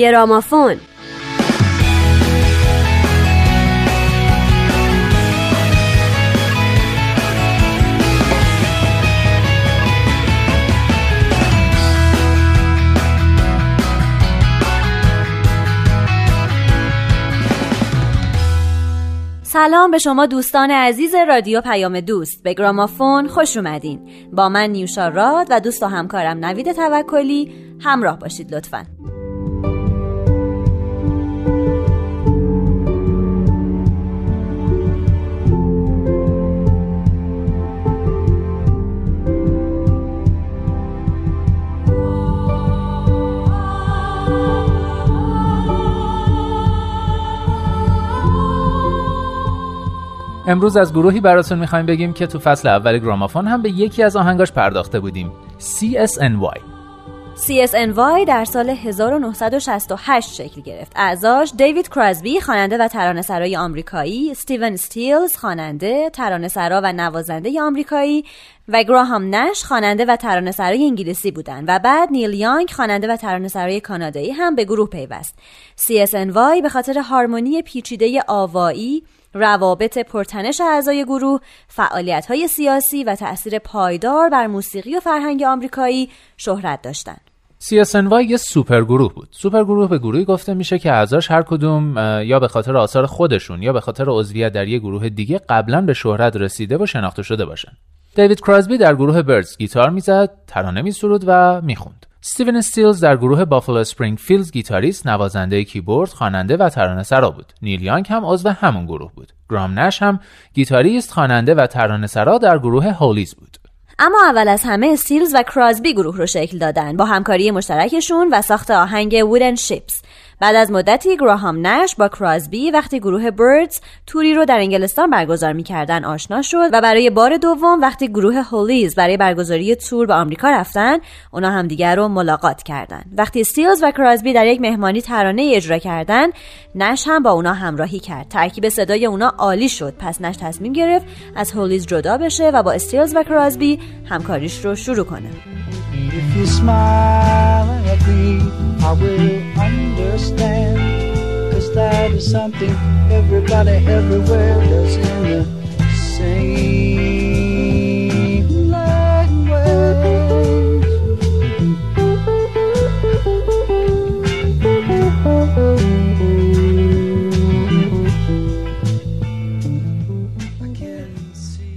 گرامافون. سلام به شما دوستان عزیز رادیو پیام دوست. به گرامافون خوش اومدین. با من نیوشا راد و دوست و همکارم نوید توکلی همراه باشید لطفاً. امروز از گروهی براتون می‌خوایم بگیم که تو فصل اول گرامافون هم به یکی از آهنگاش پرداخته بودیم CSNY CSNY در سال 1968 شکل گرفت. اعضاش دیوید کراسبی خواننده و ترانه‌سرای آمریکایی، استیون استیلز خواننده، ترانه‌سرا و نوازنده آمریکایی و گراهام نش خواننده و ترانه‌سرای انگلیسی بودند و بعد نیل یانگ خواننده و ترانه‌سرای کانادایی هم به گروه پیوست. CSNY به خاطر هارمونی پیچیده آوایی روابط پرتنش اعضای گروه، فعالیت های سیاسی و تأثیر پایدار بر موسیقی و فرهنگ آمریکایی شهرت داشتند. CSNY یه سوپر گروه بود. سوپر گروه به گروهی گفته میشه که اعضاش هر کدوم یا به خاطر آثار خودشون یا به خاطر عضویت در یه گروه دیگه قبلا به شهرت رسیده و شناخته شده باشن. دیوید کراسبی در گروه بردز گیتار می‌زد، ترانه میسرود و می‌خوند. استیون استیلز در گروه بافلو اسپرینگفیلد گیتاریست، نوازنده کیبورد، خواننده و ترانه‌سرا بود. نیل یانگ هم عضو همون گروه بود. گراهام نش هم گیتاریست، خواننده و ترانه‌سرا در گروه هولیز بود. اما اول از همه استیلز و کراسبی گروه رو شکل دادن با همکاری مشترکشون و ساخت آهنگ Wooden Ships بعد از مدتی گراهام نش با کراسبی وقتی گروه بردز توری رو در انگلستان برگزار می‌کردن آشنا شد و برای بار دوم وقتی گروه هولیز برای برگزاری تور به آمریکا رفتن اونا همدیگر رو ملاقات کردن. وقتی استیلز و کراسبی در یک مهمانی ترانه اجرا کردن نش هم با اونا همراهی کرد. ترکیب صدای اونا عالی شد. پس نش تصمیم گرفت از هولیز جدا بشه و با استیلز و کراسبی همکاریش رو شروع کنه. I will understand. Cause that is something everybody everywhere does in the same language.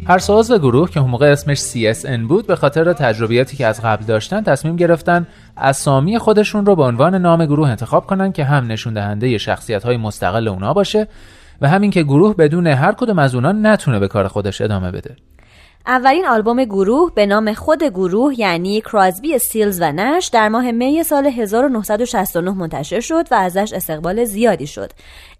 هر گروه که اون موقع اسمش CSN بود به خاطر تجربیاتی که از قبل داشتن تصمیم گرفتن اسامی خودشون رو به عنوان نام گروه انتخاب کنن که هم نشون دهنده شخصیت های مستقل اونا باشه و همین که گروه بدون هر کدوم از اونا نتونه به کار خودش ادامه بده. اولین آلبوم گروه به نام خود گروه یعنی کراسبی سیلز و نش در ماه می سال 1969 منتشر شد و ازش استقبال زیادی شد.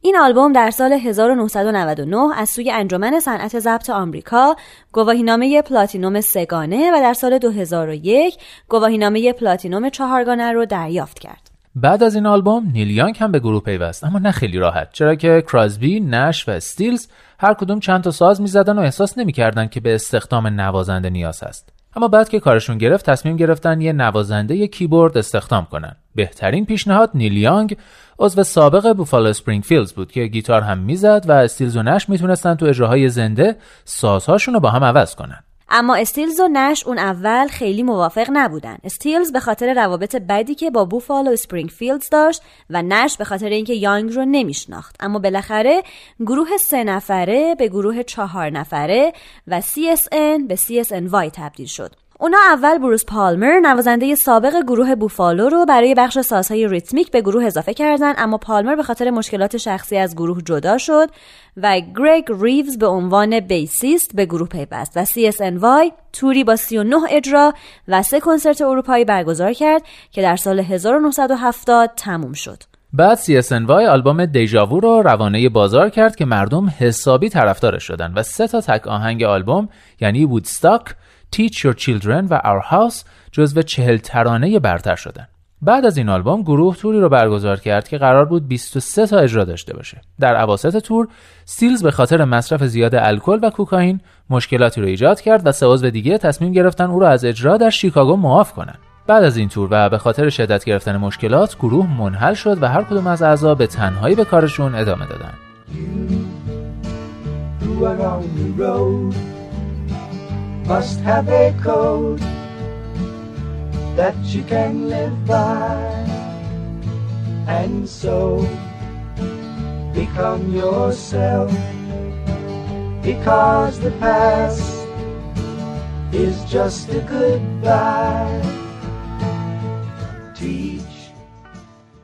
این آلبوم در سال 1999 از سوی انجمن صنعت ضبط آمریکا گواهینامه پلاتینوم سه‌گانه و در سال 2001 گواهینامه پلاتینوم چهارگانه رو دریافت کرد. بعد از این آلبوم نیل یانگ هم به گروه پیوست اما نه خیلی راحت چرا که کراسبی، نش و استیلز هر کدوم چند تا ساز می‌زدن و احساس نمی‌کردن که به استخدام نوازنده نیاز هست. اما بعد که کارشون گرفت تصمیم گرفتن یه نوازنده یه کیبورد استخدام کنن. بهترین پیشنهاد نیل یانگ عضو سابق بوفالو اسپرینگفیلد بود که گیتار هم می‌زد و استیلز و نش می‌تونستن تو اجراهای زنده سازهاشون رو با هم عوض کنن. اما استیلز و نش اون اول خیلی موافق نبودن. استیلز به خاطر روابط بدی که با بوفالو اسپرینگفیلد داشت و نش به خاطر اینکه یانگ رو نمیشناخت. اما بالاخره گروه سه نفره به گروه چهار نفره و CSN به CSNY تبدیل شد. اونا اول بروس پالمر نوازنده سابق گروه بوفالو رو برای بخش سازهای ریتمیک به گروه اضافه کردن اما پالمر به خاطر مشکلات شخصی از گروه جدا شد و گریگ ریوز به عنوان bassist به گروه پیوست و CSNY توری با 39 اجرا و سه کنسرت اروپایی برگزار کرد که در سال 1970 تموم شد. بعد CSNY آلبوم Déjà Vu رو روانه بازار کرد که مردم حسابی طرفدارش شدن و سه تا تک آهنگ آلبوم یعنی Woodstock، Teach Your Children و Our House جزو چهل ترانه برتر شدن. بعد از این آلبوم گروه توری رو برگزار کرد که قرار بود 23 تا اجرا داشته باشه. در اواسط تور سیلز به خاطر مصرف زیاد الکل و کوکائین مشکلاتی رو ایجاد کرد و سه عضو دیگه تصمیم گرفتن او را از اجرا در شیکاگو معاف کنن. بعد از این تور و به خاطر شدت گرفتن مشکلات گروه منحل شد و هر کدوم از اعضا به تنهایی به کارشون ادامه دادن must have a code that you can live by. And so become yourself because the past is just a goodbye. To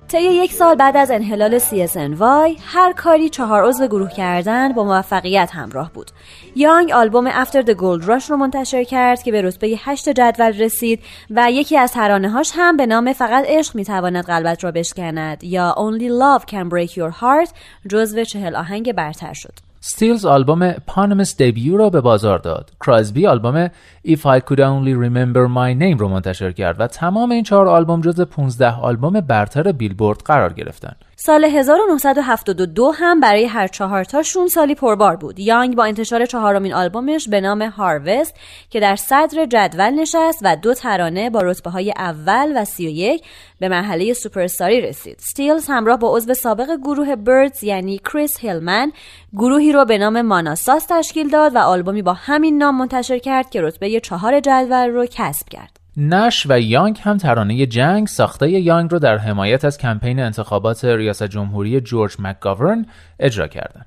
طی یک سال بعد از انحلال CSNY هر کاری چهار عضو گروه کردن با موفقیت همراه بود. یانگ آلبوم After the Gold Rush رو منتشر کرد که به رتبه 8 جدول رسید و یکی از ترانه هاش هم به نام فقط عشق می‌تواند قلبت را بشکند یا Only Love Can Break Your Heart جزو چهل آهنگ برتر شد. ستیلز آلبوم پانمس debut را به بازار داد. کراسبی آلبوم If I Could Only Remember My Name رو منتشر کرد و تمام این چهار آلبوم جز 15 آلبوم برتر بیلبورد قرار گرفتند. سال 1972 هم برای هر چهارتاشون سالی پربار بود. یانگ با انتشار چهارمین آلبومش به نام هاروست که در صدر جدول نشست و دو ترانه با رتبه های اول و 31 به مرحله سوپرستاری رسید. ستیلز همراه با عضو سابق گروه بردز یعنی کریس هیلمن گروهی رو به نام ماناساس تشکیل داد و آلبومی با همین نام منتشر کرد که رتبه چهار جدول رو کسب کرد. نش و یانگ هم ترانه جنگ ساخته یانگ رو در حمایت از کمپین انتخابات ریاست جمهوری جورج مکگاورن اجرا کردند.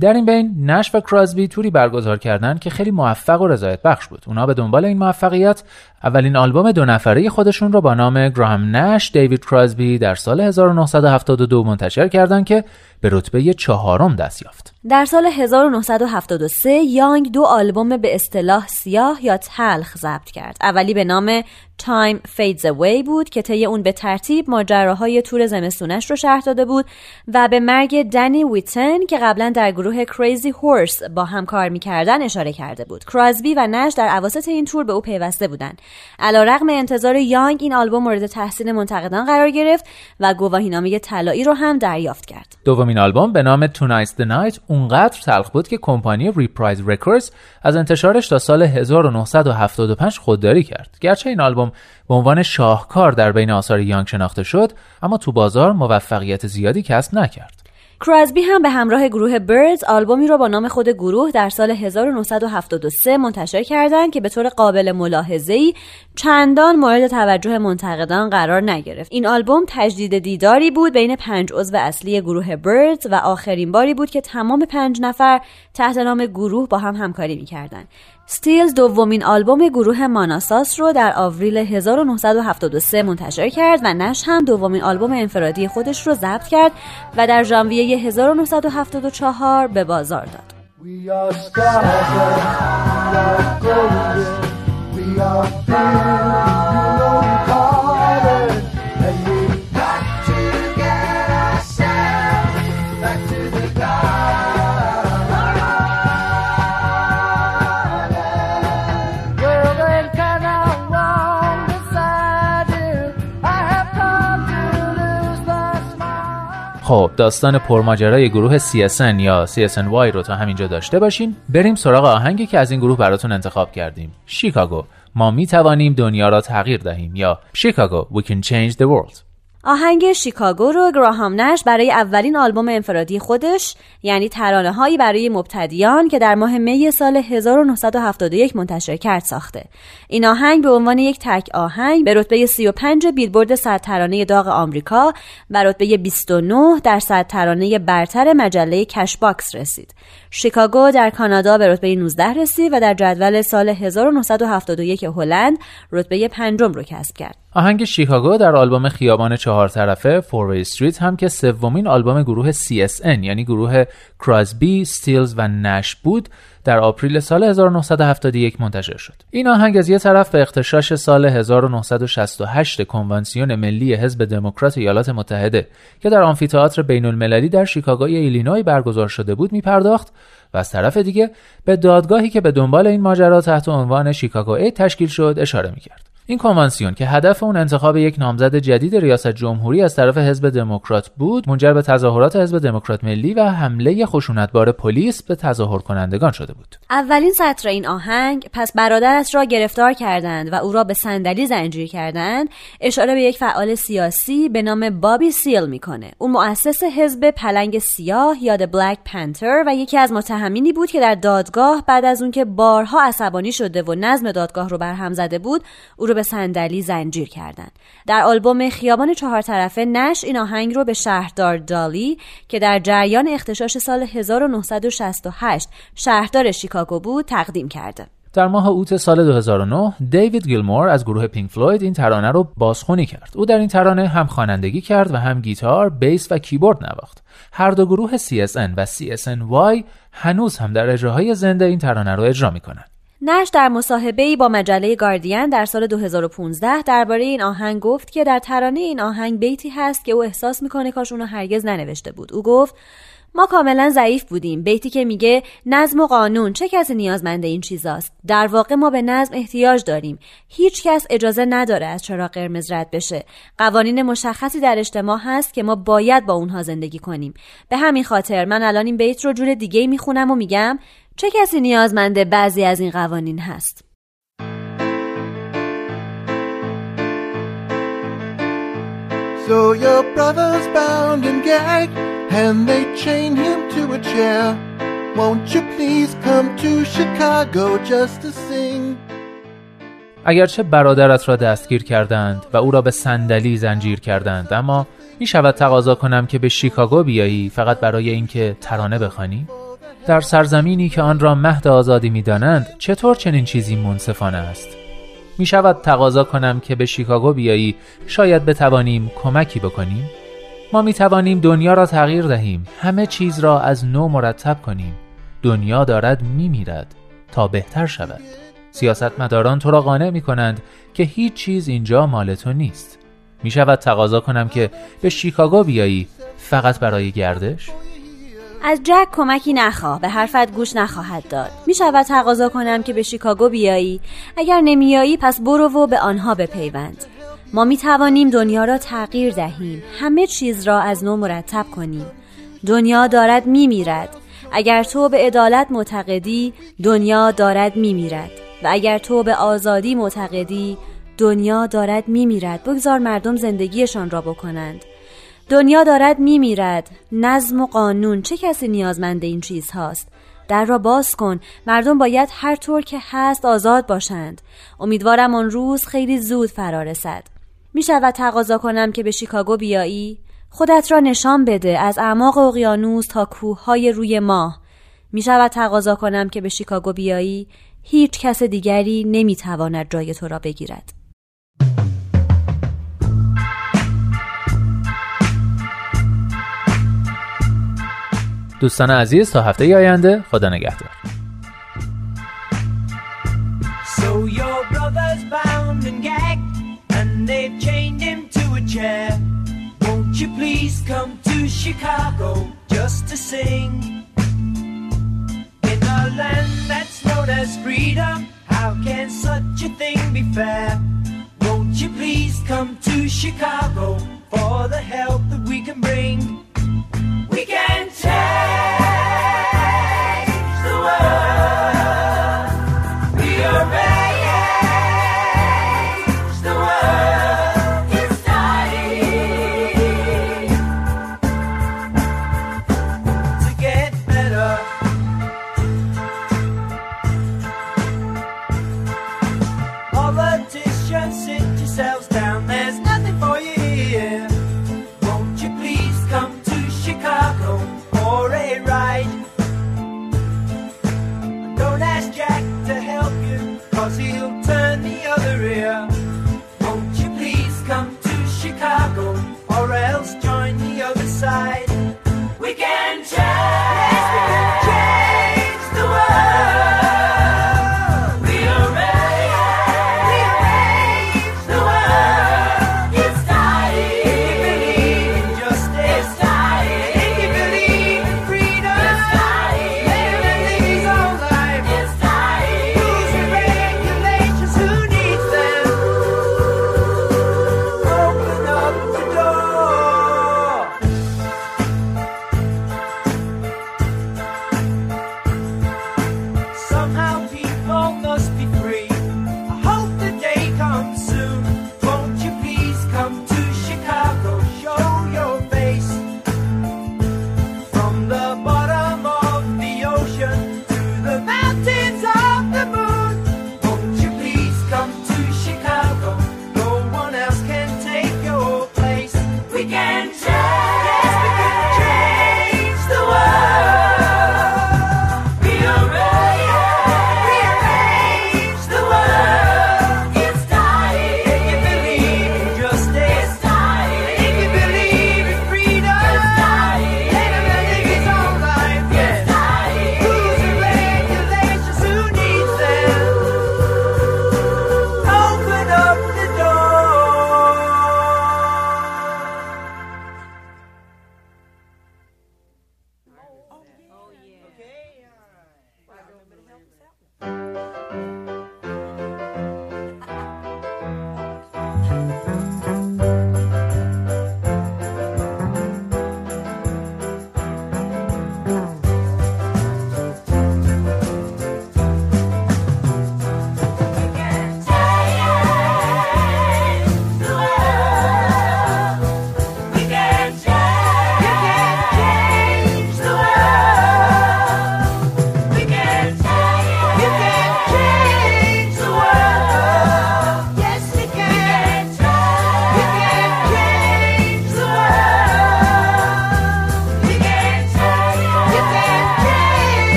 در این بین نش و کراسبی توری برگزار کردند که خیلی موفق و رضایت بخش بود. اونا به دنبال این موفقیت اولین آلبوم دو نفره خودشون رو با نام گراهم نش دیوید کراسبی در سال 1972 منتشر کردند که به رتبه چهارم دست یافت. در سال 1973 یانگ دو آلبوم به اصطلاح سیاه یا تلخ ضبط کرد. اولی به نام Time Fades Away بود که طی اون به ترتیب ماجراهای تور زمستونش رو شرح داده بود و به مرگ دنی ویتن که قبلا در گروه Crazy Horse با هم کار می‌کردن اشاره کرده بود. کراسبی و نش در اواسط این تور به او پیوسته بودند. علیرغم انتظار یانگ این آلبوم مورد تحسین منتقدان قرار گرفت و گواهینامه طلایی رو هم دریافت کرد. دومین آلبوم به نام Tonight's the Night اونقدر تلخ بود که کمپانی ریپرایز رکوردز از انتشارش تا سال 1975 خودداری کرد. گرچه این آلبوم به عنوان شاهکار در بین آثار یانگ شناخته شد، اما تو بازار موفقیت زیادی کسب نکرد. کراسبی هم به همراه گروه بردز آلبومی را با نام خود گروه در سال 1973 منتشر کردند که به طور قابل ملاحظه‌ای چندان مورد توجه منتقدان قرار نگرفت. این آلبوم تجدید دیداری بود بین پنج عضو اصلی گروه بردز و آخرین باری بود که تمام پنج نفر تحت نام گروه با هم همکاری می‌کردند. ستیلز دومین آلبوم گروه ماناساس رو در آوریل 1973 منتشر کرد و نش هم دومین آلبوم انفرادی خودش رو ضبط کرد و در ژانویه 1974 به بازار داد. خب داستان پرماجرای گروه CSN یا CSNY رو تا همینجا داشته باشیم بریم سراغ آهنگی که از این گروه براتون انتخاب کردیم. شیکاگو. ما می توانیم دنیا را تغییر دهیم یا شیکاگو We can change the world. آهنگ شیکاگو رو گراهام نش برای اولین آلبوم انفرادی خودش یعنی ترانه هایی برای مبتدیان که در ماه می سال 1971 منتشر کرد ساخته. این آهنگ به عنوان یک تک آهنگ به رتبه 35 بیلبورد صد ترانه داغ آمریکا و رتبه 29 در صد ترانه برتر مجله کش باکس رسید. شیکاگو در کانادا به رتبه 19 رسید و در جدول سال 1971 هلند رتبه پنجم رو کسب کرد. آهنگ شیکاگو در آلبوم خیابان چهار طرفه Four Way Street هم که سومین آلبوم گروه CSN یعنی گروه کراسبی، ستیلز و نش بود در آپریل سال 1971 منتشر شد. این آهنگ از یه طرف به اغتشاش سال 1968 کنوانسیون ملی حزب دموکرات ایالات متحده که در آمفی‌تئاتر بین المللی در شیکاگوی ایلینوی برگزار شده بود می پرداخت و از طرف دیگه به دادگاهی که به دنبال این ماجرا تحت عنوان شیکاگو ای تشکیل شد اشاره می کرد. این کنوانسیون که هدف اون انتخاب یک نامزد جدید ریاست جمهوری از طرف حزب دموکرات بود منجر به تظاهرات حزب دموکرات ملی و حمله خشونتبار پلیس به تظاهر کنندگان شده بود. اولین سطر این آهنگ پس برادرش را گرفتار کردند و او را به صندلی زنجیر کردند. اشاره به یک فعال سیاسی به نام بابی سیل می‌کنه. او مؤسس حزب پلنگ سیاه یا بلک پنتر و یکی از متهمینی بود که در دادگاه بعد از اون که بارها عصبانی شده و نظم دادگاه رو برهم زده بود او رو به صندلی زنجیر کردند در آلبوم خیابان چهار طرفه نش این آهنگ رو به شهردار دالی که در جریان اختشاش سال 1968 شهردار شیکاگو بود تقدیم کرده در ماه اوت سال 2009 دیوید گیلمور از گروه پینک فلوید این ترانه رو بازخونی کرد. او در این ترانه هم خوانندگی کرد و هم گیتار، بیس و کیبورد نواخت. هر دو گروه CSN و CSNY هنوز هم در اجراهای زنده این ترانه رو اجرا می‌کنند. نش در مصاحبه با مجله گاردین در سال 2015 درباره این آهنگ گفت که در ترانه این آهنگ بیتی هست که او احساس می‌کنه کاش اونو هرگز ننوشته بود. او گفت ما کاملا ضعیف بودیم. بیتی که میگه نظم و قانون چه کسی نیازمند این چیزاست؟ در واقع ما به نظم احتیاج داریم. هیچ کس اجازه نداره از چرا قرمز رد بشه. قوانین مشخصی در اجتماع هست که ما باید با اونها زندگی کنیم. به همین خاطر من الان این بیت رو جور دیگه می‌خونم و میگم چه کسی نیازمنده بعضی از این قوانین هست So your brother's bound and gagged and they chain him to a chair. Won't you please come to Chicago just to sing? اگرچه برادرت را دستگیر کردند و او را به صندلی زنجیر کردند اما می شود تقاضا کنم که به شیکاگو بیایی فقط برای اینکه ترانه بخوانی در سرزمینی که آن را مهد آزادی می‌دانند چطور چنین چیزی منصفانه است؟ می شود تقاضا کنم که به شیکاگو بیایی شاید بتوانیم کمکی بکنیم؟ ما می توانیم دنیا را تغییر دهیم همه چیز را از نو مرتب کنیم. دنیا دارد می میرد تا بهتر شود. سیاستمداران تو را قانع می کنند که هیچ چیز اینجا مال تو نیست. می شود تقاضا کنم که به شیکاگو بیایی فقط برای گردش؟ از جک کمکی نخواه به حرفت گوش نخواهد داد. می شود تقاضا کنم که به شیکاگو بیایی. اگر نمیایی پس برو و به آنها بپیوند. ما می توانیم دنیا را تغییر دهیم. همه چیز را از نو مرتب کنیم. دنیا دارد می میرد اگر تو به عدالت معتقدی دنیا دارد می میرد و اگر تو به آزادی معتقدی دنیا دارد می میرد بگذار مردم زندگیشان را بکنند. دنیا دارد می میرد نظم و قانون. چه کسی نیازمند این چیز هاست در را باز کن. مردم باید هر طور که هست آزاد باشند. امیدوارم آن روز خیلی زود فرا رسد. می شود تقاضا کنم که به شیکاگو بیایی؟ خودت را نشان بده. از اعماق اقیانوس تا کوههای روی ماه. می شود تقاضا کنم که به شیکاگو بیایی؟ هیچ کس دیگری نمی تواند جای تو را بگیرد. دوستان عزیز تا هفته آینده خدا نگهدار So your brother's bound and gagged and they've chained him to a chair Won't you please come to Chicago just to sing In a land that's known as freedom How can such a thing be fair Won't you please come to Chicago For the help that we can bring We can Yeah. he'll turn the other ear.